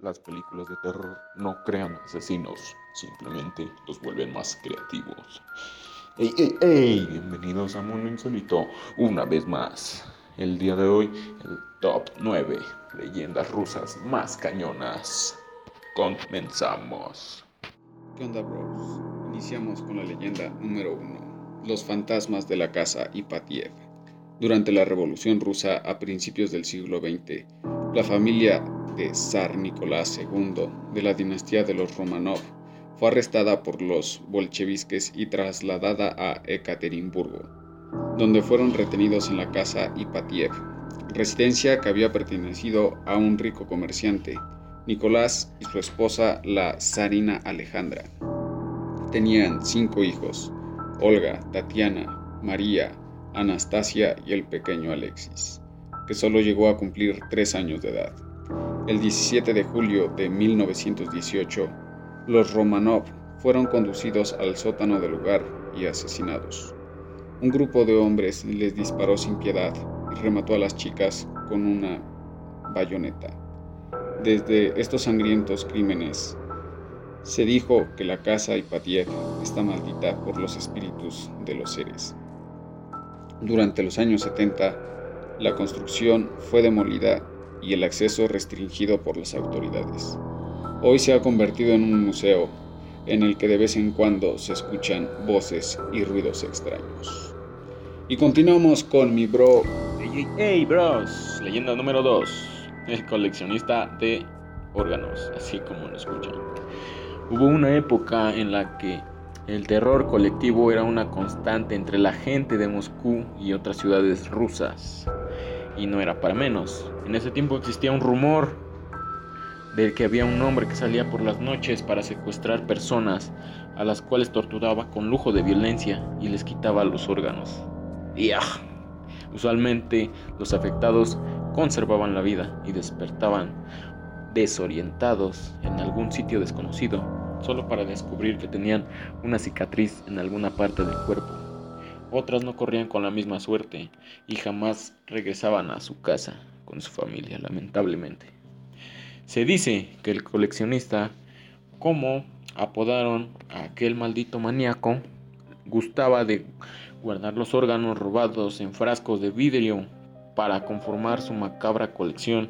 las películas de terror no crean asesinos, simplemente los vuelven más creativos. ¡Ey, ey, ey! Bienvenidos a Mundo Insólito una vez más. El día de hoy, el top 9 leyendas rusas más cañonas. Comenzamos. ¿Qué onda, bros? Iniciamos con la leyenda número 1, los fantasmas de la casa Ipatiev. Durante la Revolución Rusa a principios del siglo XX, la familia de zar Nicolás II de la dinastía de los Romanov fue arrestada por los bolcheviques y trasladada a Ekaterimburgo, donde fueron retenidos en la casa Ipatiev, residencia que había pertenecido a un rico comerciante, Nicolás y su esposa la zarina Alejandra. Tenían cinco hijos, Olga, Tatiana, María, Anastasia y el pequeño Alexis, que solo llegó a cumplir tres años de edad. El 17 de julio de 1918, los Romanov fueron conducidos al sótano del lugar y asesinados. Un grupo de hombres les disparó sin piedad y remató a las chicas con una bayoneta. Desde estos sangrientos crímenes, se dijo que la casa Ipatiev está maldita por los espíritus de los seres. Durante los años 70, la construcción fue demolida y el acceso restringido por las autoridades. Hoy se ha convertido en un museo en el que de vez en cuando se escuchan voces y ruidos extraños. Y continuamos con mi bro. Hey, bros. Leyenda número 2. El coleccionista de órganos, así como lo escuchan. Hubo una época en la que el terror colectivo era una constante entre la gente de Moscú y otras ciudades rusas y no era para menos. En ese tiempo existía un rumor de que había un hombre que salía por las noches para secuestrar personas a las cuales torturaba con lujo de violencia y les quitaba los órganos. Y ah, usualmente los afectados conservaban la vida y despertaban desorientados en algún sitio desconocido, solo para descubrir que tenían una cicatriz en alguna parte del cuerpo. Otras no corrían con la misma suerte y jamás regresaban a su casa con su familia, lamentablemente. Se dice que el coleccionista, como apodaron a aquel maldito maníaco, gustaba de guardar los órganos robados en frascos de vidrio para conformar su macabra colección.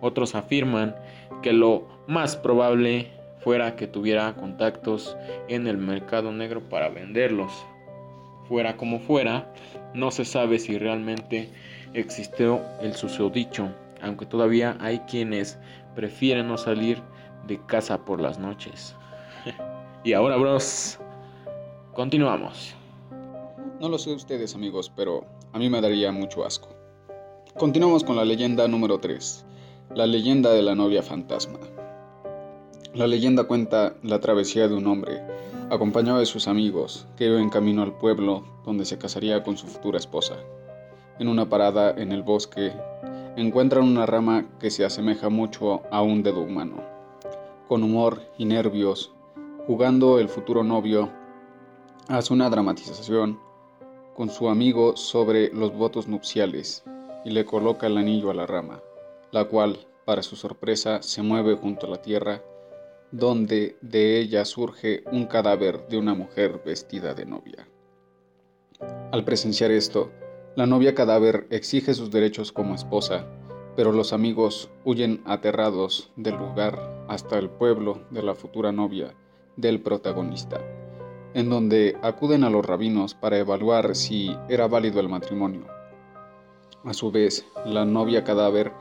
Otros afirman que lo más probable fuera que tuviera contactos en el mercado negro para venderlos fuera como fuera, no se sabe si realmente existió el susodicho, aunque todavía hay quienes prefieren no salir de casa por las noches. y ahora, bros, continuamos. No lo sé ustedes, amigos, pero a mí me daría mucho asco. Continuamos con la leyenda número 3, la leyenda de la novia fantasma. La leyenda cuenta la travesía de un hombre acompañado de sus amigos, que iba en camino al pueblo donde se casaría con su futura esposa. En una parada en el bosque, encuentran una rama que se asemeja mucho a un dedo humano. Con humor y nervios, jugando el futuro novio, hace una dramatización con su amigo sobre los votos nupciales y le coloca el anillo a la rama, la cual, para su sorpresa, se mueve junto a la tierra donde de ella surge un cadáver de una mujer vestida de novia. Al presenciar esto, la novia cadáver exige sus derechos como esposa, pero los amigos huyen aterrados del lugar hasta el pueblo de la futura novia del protagonista, en donde acuden a los rabinos para evaluar si era válido el matrimonio. A su vez, la novia cadáver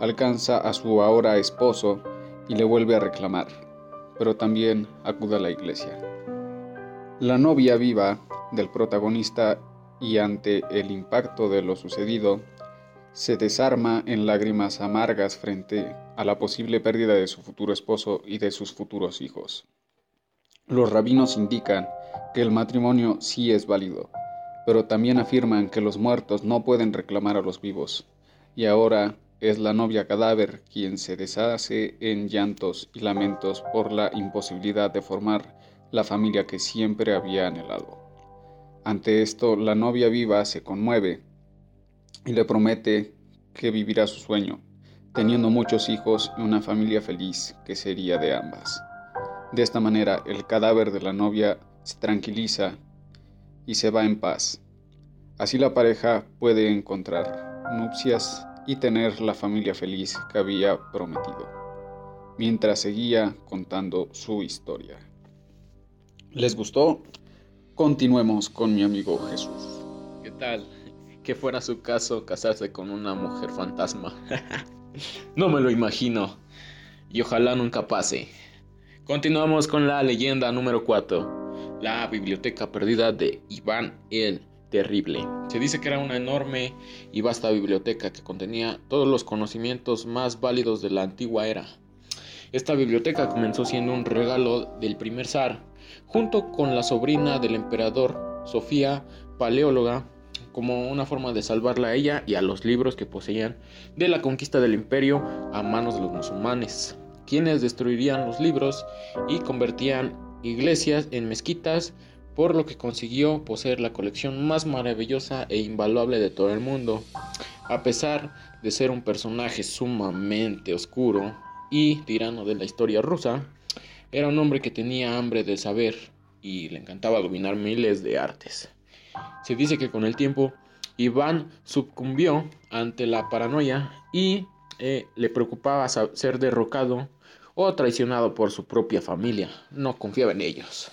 alcanza a su ahora esposo y le vuelve a reclamar pero también acude a la iglesia. La novia viva del protagonista y ante el impacto de lo sucedido, se desarma en lágrimas amargas frente a la posible pérdida de su futuro esposo y de sus futuros hijos. Los rabinos indican que el matrimonio sí es válido, pero también afirman que los muertos no pueden reclamar a los vivos, y ahora es la novia cadáver quien se deshace en llantos y lamentos por la imposibilidad de formar la familia que siempre había anhelado. Ante esto, la novia viva se conmueve y le promete que vivirá su sueño, teniendo muchos hijos y una familia feliz que sería de ambas. De esta manera el cadáver de la novia se tranquiliza y se va en paz. Así la pareja puede encontrar nupcias y tener la familia feliz que había prometido, mientras seguía contando su historia. ¿Les gustó? Continuemos con mi amigo Jesús. ¿Qué tal? Que fuera su caso casarse con una mujer fantasma. no me lo imagino. Y ojalá nunca pase. Continuamos con la leyenda número 4. La biblioteca perdida de Iván el Terrible. Se dice que era una enorme y vasta biblioteca que contenía todos los conocimientos más válidos de la antigua era. Esta biblioteca comenzó siendo un regalo del primer zar, junto con la sobrina del emperador, Sofía, paleóloga, como una forma de salvarla a ella y a los libros que poseían de la conquista del imperio a manos de los musulmanes, quienes destruirían los libros y convertían iglesias en mezquitas, por lo que consiguió poseer la colección más maravillosa e invaluable de todo el mundo. A pesar de ser un personaje sumamente oscuro y tirano de la historia rusa, era un hombre que tenía hambre de saber y le encantaba dominar miles de artes. Se dice que con el tiempo Iván sucumbió ante la paranoia y eh, le preocupaba ser derrocado o traicionado por su propia familia. No confiaba en ellos.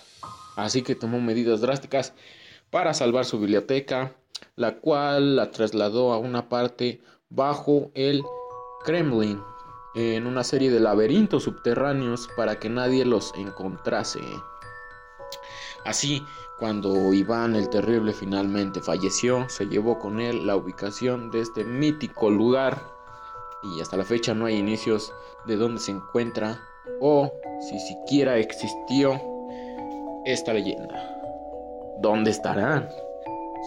Así que tomó medidas drásticas para salvar su biblioteca, la cual la trasladó a una parte bajo el Kremlin, en una serie de laberintos subterráneos para que nadie los encontrase. Así, cuando Iván el Terrible finalmente falleció, se llevó con él la ubicación de este mítico lugar y hasta la fecha no hay inicios de dónde se encuentra o si siquiera existió esta leyenda. ¿Dónde estarán?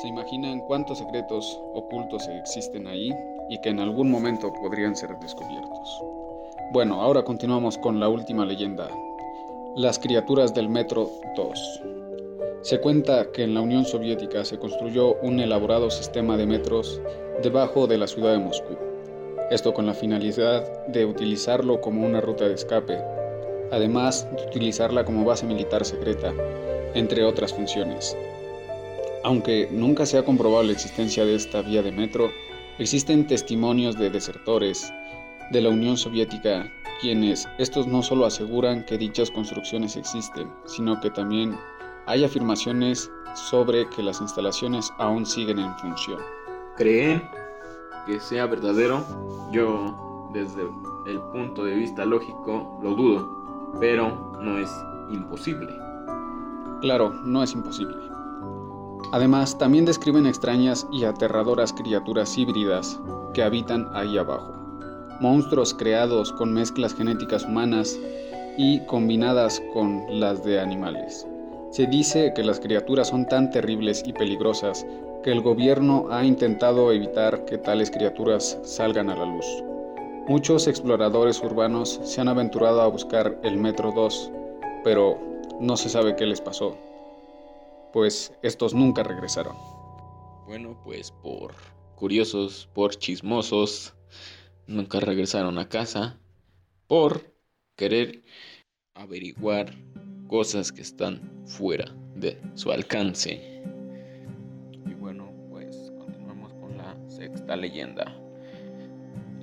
¿Se imaginan cuántos secretos ocultos existen ahí y que en algún momento podrían ser descubiertos? Bueno, ahora continuamos con la última leyenda. Las criaturas del Metro 2. Se cuenta que en la Unión Soviética se construyó un elaborado sistema de metros debajo de la ciudad de Moscú. Esto con la finalidad de utilizarlo como una ruta de escape, además de utilizarla como base militar secreta, entre otras funciones. Aunque nunca se ha comprobado la existencia de esta vía de metro, existen testimonios de desertores de la Unión Soviética quienes estos no solo aseguran que dichas construcciones existen, sino que también hay afirmaciones sobre que las instalaciones aún siguen en función. ¿Creen que sea verdadero? Yo, desde el punto de vista lógico, lo dudo, pero no es imposible. Claro, no es imposible. Además, también describen extrañas y aterradoras criaturas híbridas que habitan ahí abajo. Monstruos creados con mezclas genéticas humanas y combinadas con las de animales. Se dice que las criaturas son tan terribles y peligrosas que el gobierno ha intentado evitar que tales criaturas salgan a la luz. Muchos exploradores urbanos se han aventurado a buscar el Metro 2, pero no se sabe qué les pasó, pues estos nunca regresaron. Bueno, pues por curiosos, por chismosos, nunca regresaron a casa por querer averiguar cosas que están fuera de su alcance. Y bueno, pues continuamos con la sexta leyenda.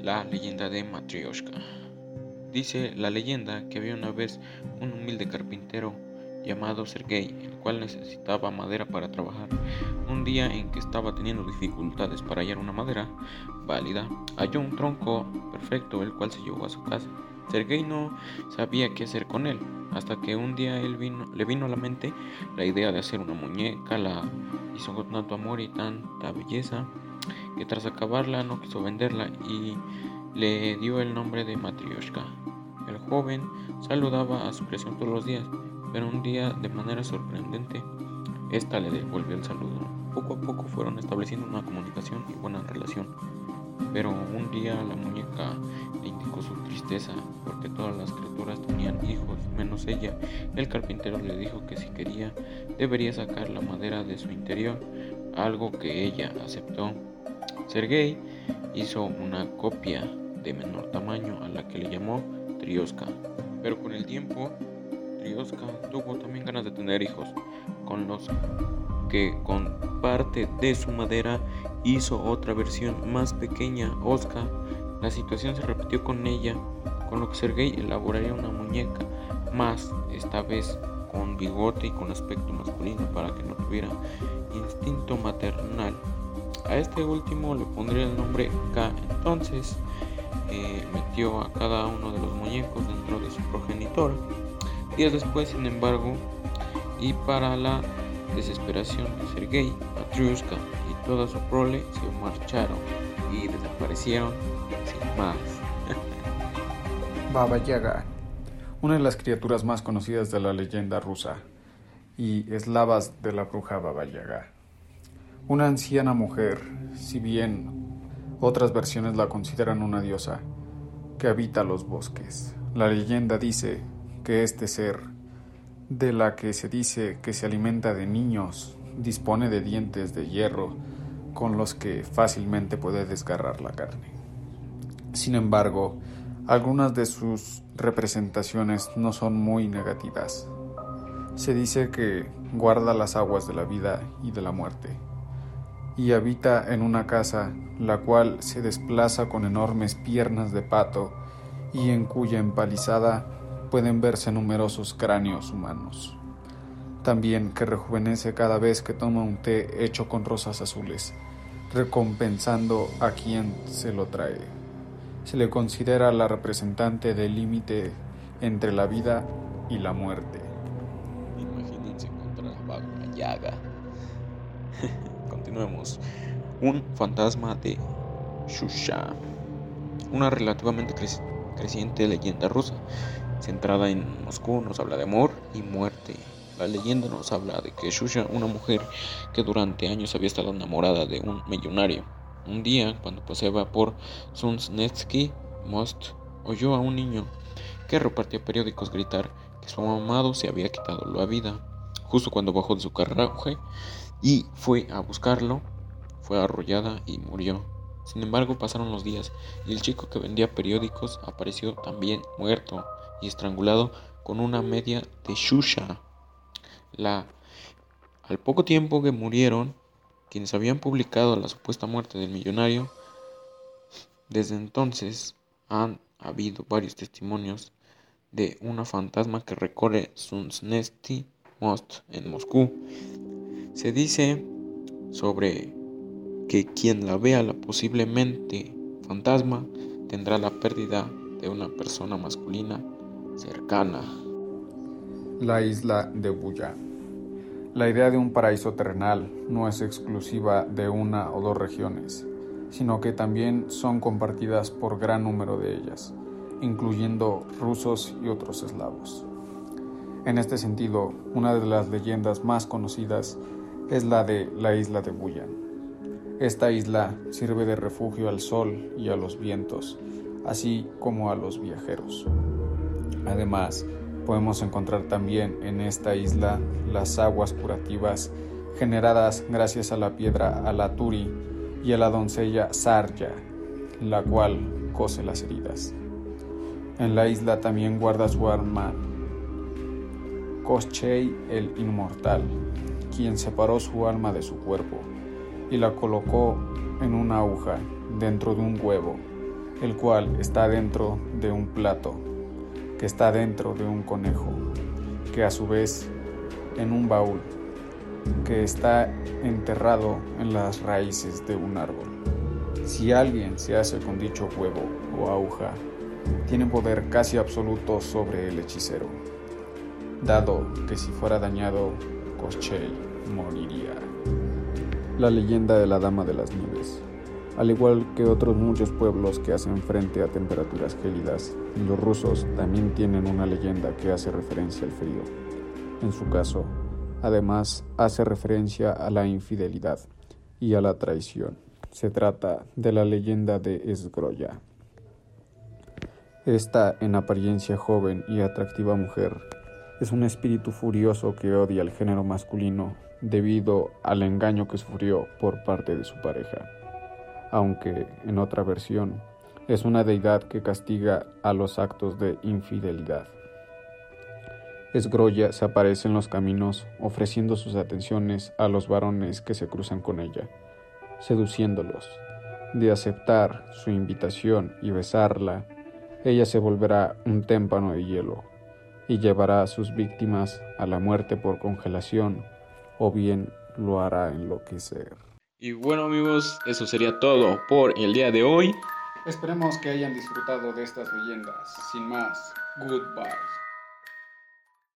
La leyenda de Matryoshka. Dice la leyenda que había una vez un humilde carpintero llamado Sergei, el cual necesitaba madera para trabajar. Un día en que estaba teniendo dificultades para hallar una madera válida, halló un tronco perfecto, el cual se llevó a su casa. Sergei no sabía qué hacer con él, hasta que un día le vino a la mente la idea de hacer una muñeca, la hizo con tanto amor y tanta belleza, que tras acabarla no quiso venderla y le dio el nombre de Matryoshka. El joven saludaba a su creación todos los días, pero un día de manera sorprendente, esta le devolvió el saludo. Poco a poco fueron estableciendo una comunicación y buena relación. Pero un día la muñeca le indicó su tristeza porque todas las criaturas tenían hijos, menos ella. El carpintero le dijo que si quería debería sacar la madera de su interior, algo que ella aceptó. Sergei hizo una copia de menor tamaño a la que le llamó Trioska. Pero con el tiempo, Trioska tuvo también ganas de tener hijos, con los que con parte de su madera hizo otra versión más pequeña, Oska. La situación se repitió con ella, con lo que Sergei elaboraría una muñeca más, esta vez con bigote y con aspecto masculino para que no tuviera instinto maternal. A este último le pondría el nombre K. Entonces eh, metió a cada uno de los muñecos dentro de su progenitor. Días después, sin embargo, y para la desesperación de Sergei, Matrushka y toda su prole se marcharon y desaparecieron sin más. Baba Yaga, una de las criaturas más conocidas de la leyenda rusa y eslavas de la bruja Baba Yaga. Una anciana mujer, si bien otras versiones la consideran una diosa, que habita los bosques. La leyenda dice que este ser, de la que se dice que se alimenta de niños, dispone de dientes de hierro con los que fácilmente puede desgarrar la carne. Sin embargo, algunas de sus representaciones no son muy negativas. Se dice que guarda las aguas de la vida y de la muerte, y habita en una casa la cual se desplaza con enormes piernas de pato y en cuya empalizada pueden verse numerosos cráneos humanos. También que rejuvenece cada vez que toma un té hecho con rosas azules, recompensando a quien se lo trae. Se le considera la representante del límite entre la vida y la muerte. Imagínense contra la Baba Yaga. Continuemos. Un fantasma de Shusha. Una relativamente creciente leyenda rusa, centrada en Moscú, nos habla de amor y muerte. La leyenda nos habla de que Shusha, una mujer que durante años había estado enamorada de un millonario, un día, cuando paseaba por Sunsnetsky Most, oyó a un niño que repartía periódicos gritar que su amado se había quitado la vida. Justo cuando bajó de su carruaje y fue a buscarlo, fue arrollada y murió. Sin embargo, pasaron los días y el chico que vendía periódicos apareció también muerto y estrangulado con una media de Shusha. La al poco tiempo que murieron, quienes habían publicado la supuesta muerte del millonario, desde entonces han habido varios testimonios de una fantasma que recorre Sunsnesty Most en Moscú. Se dice sobre que quien la vea la posiblemente fantasma tendrá la pérdida de una persona masculina cercana. La isla de Buya. La idea de un paraíso terrenal no es exclusiva de una o dos regiones, sino que también son compartidas por gran número de ellas, incluyendo rusos y otros eslavos. En este sentido, una de las leyendas más conocidas es la de la isla de Buyan. Esta isla sirve de refugio al sol y a los vientos, así como a los viajeros. Además, Podemos encontrar también en esta isla las aguas curativas generadas gracias a la piedra Alaturi y a la doncella Sarja, la cual cose las heridas. En la isla también guarda su arma Koschei el Inmortal, quien separó su alma de su cuerpo y la colocó en una aguja dentro de un huevo, el cual está dentro de un plato que está dentro de un conejo, que a su vez en un baúl, que está enterrado en las raíces de un árbol. Si alguien se hace con dicho huevo o aguja, tiene poder casi absoluto sobre el hechicero, dado que si fuera dañado, Moriría. La leyenda de la Dama de las Nieves. Al igual que otros muchos pueblos que hacen frente a temperaturas gélidas, los rusos también tienen una leyenda que hace referencia al frío. En su caso, además, hace referencia a la infidelidad y a la traición. Se trata de la leyenda de Esgroya. Esta, en apariencia joven y atractiva mujer, es un espíritu furioso que odia al género masculino debido al engaño que sufrió por parte de su pareja aunque en otra versión Es una deidad que castiga a los actos de infidelidad. Esgrolla se aparece en los caminos ofreciendo sus atenciones a los varones que se cruzan con ella, seduciéndolos. De aceptar su invitación y besarla, ella se volverá un témpano de hielo y llevará a sus víctimas a la muerte por congelación o bien lo hará enloquecer. Y bueno amigos, eso sería todo por el día de hoy. Esperemos que hayan disfrutado de estas leyendas. Sin más, goodbye.